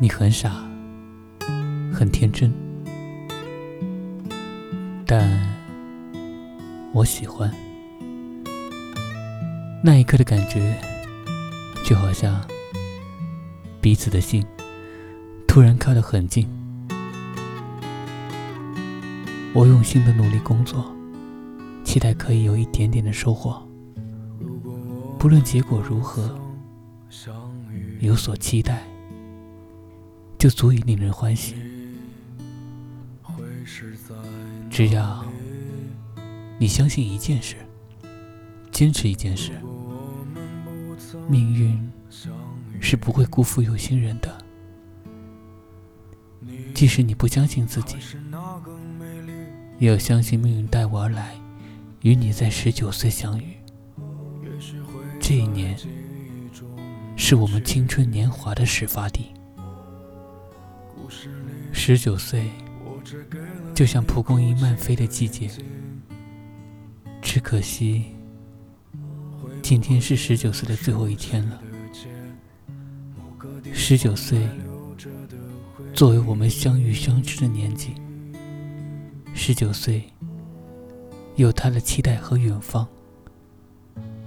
你很傻，很天真，但我喜欢。那一刻的感觉，就好像彼此的心突然靠得很近。我用心的努力工作，期待可以有一点点的收获。不论结果如何，有所期待，就足以令人欢喜。只要你相信一件事，坚持一件事，命运是不会辜负有心人的。即使你不相信自己，也要相信命运带我而来，与你在十九岁相遇。这一年，是我们青春年华的始发地。十九岁，就像蒲公英漫飞的季节。只可惜，今天是十九岁的最后一天了。十九岁，作为我们相遇相知的年纪，十九岁，有他的期待和远方。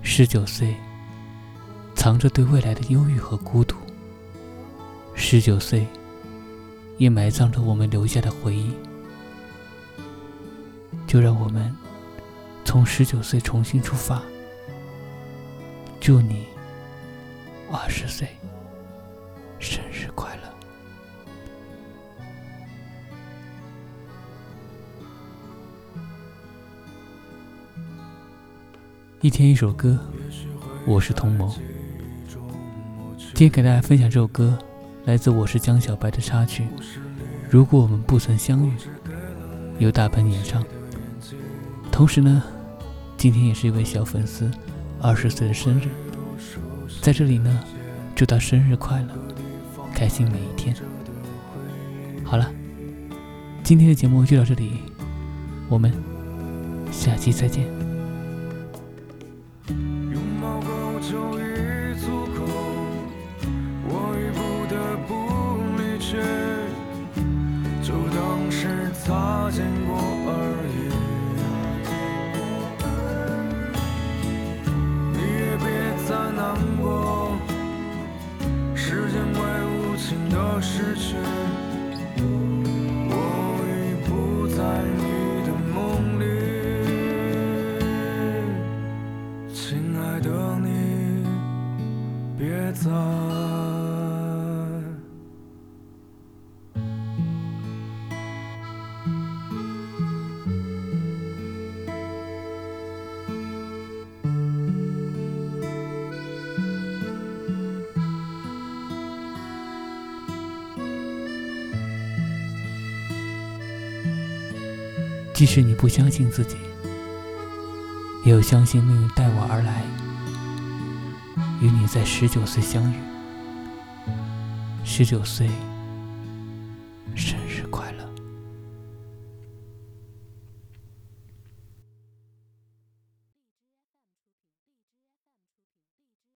十九岁。藏着对未来的忧郁和孤独。十九岁，也埋葬着我们留下的回忆。就让我们从十九岁重新出发。祝你二十岁生日快乐！一天一首歌，我是童谋。今天给大家分享这首歌，来自我是江小白的插曲。如果我们不曾相遇，由大鹏演唱。同时呢，今天也是一位小粉丝二十岁的生日，在这里呢，祝他生日快乐，开心每一天。好了，今天的节目就到这里，我们下期再见。见过而已，你也别再难过，时间会无情的逝去。即使你不相信自己，也要相信命运带我而来，与你在十九岁相遇。十九岁，生日快乐！